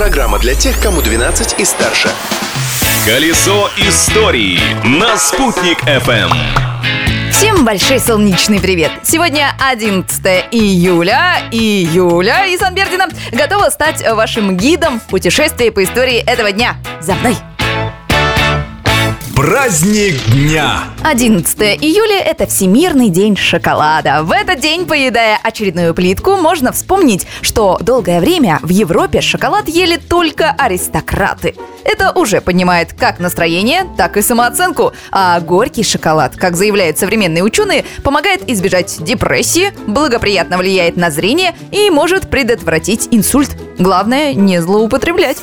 Программа для тех, кому 12 и старше. Колесо истории на «Спутник FM. Всем большой солнечный привет! Сегодня 11 июля, и Юля из Анбердина готова стать вашим гидом в путешествии по истории этого дня. За мной! Праздник дня! 11 июля – это Всемирный день шоколада. В этот день, поедая очередную плитку, можно вспомнить, что долгое время в Европе шоколад ели только аристократы. Это уже поднимает как настроение, так и самооценку. А горький шоколад, как заявляют современные ученые, помогает избежать депрессии, благоприятно влияет на зрение и может предотвратить инсульт. Главное – не злоупотреблять.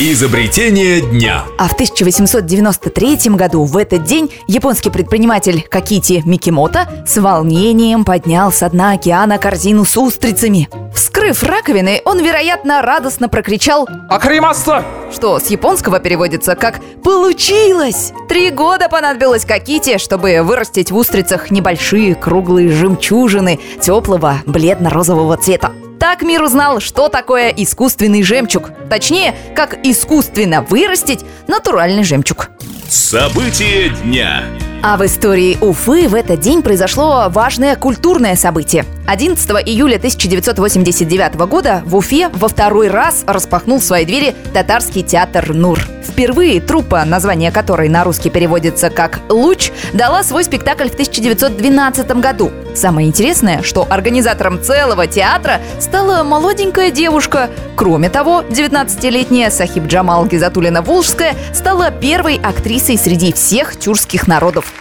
Изобретение дня. А в 1893 году в этот день японский предприниматель Какити Микимото с волнением поднял с дна океана корзину с устрицами. Вскрыв раковины, он, вероятно, радостно прокричал Акаримаста! что с японского переводится как «получилось». Три года понадобилось Каките, чтобы вырастить в устрицах небольшие круглые жемчужины теплого бледно-розового цвета. Так мир узнал, что такое искусственный жемчуг. Точнее, как искусственно вырастить натуральный жемчуг. Событие дня. А в истории Уфы в этот день произошло важное культурное событие. 11 июля 1989 года в Уфе во второй раз распахнул свои двери татарский театр «Нур». Впервые труппа, название которой на русский переводится как «Луч», дала свой спектакль в 1912 году. Самое интересное, что организатором целого театра стала молоденькая девушка. Кроме того, 19-летняя Сахиб Джамал Гизатулина-Волжская стала первой актрисой среди всех тюркских народов.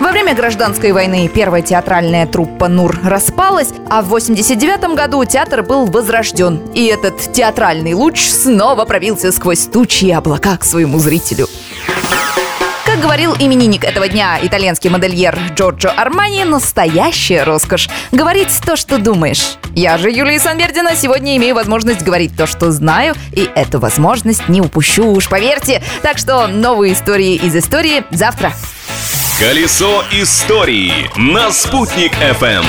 Во время гражданской войны первая театральная труппа «Нур» распалась, а в 89 году театр был возрожден. И этот театральный луч снова пробился сквозь тучи и облака к своему зрителю. Как говорил именинник этого дня итальянский модельер Джорджо Армани, настоящая роскошь. Говорить то, что думаешь. Я же, Юлия Санбердина, сегодня имею возможность говорить то, что знаю, и эту возможность не упущу, уж поверьте. Так что новые истории из истории завтра. Колесо истории на «Спутник FM.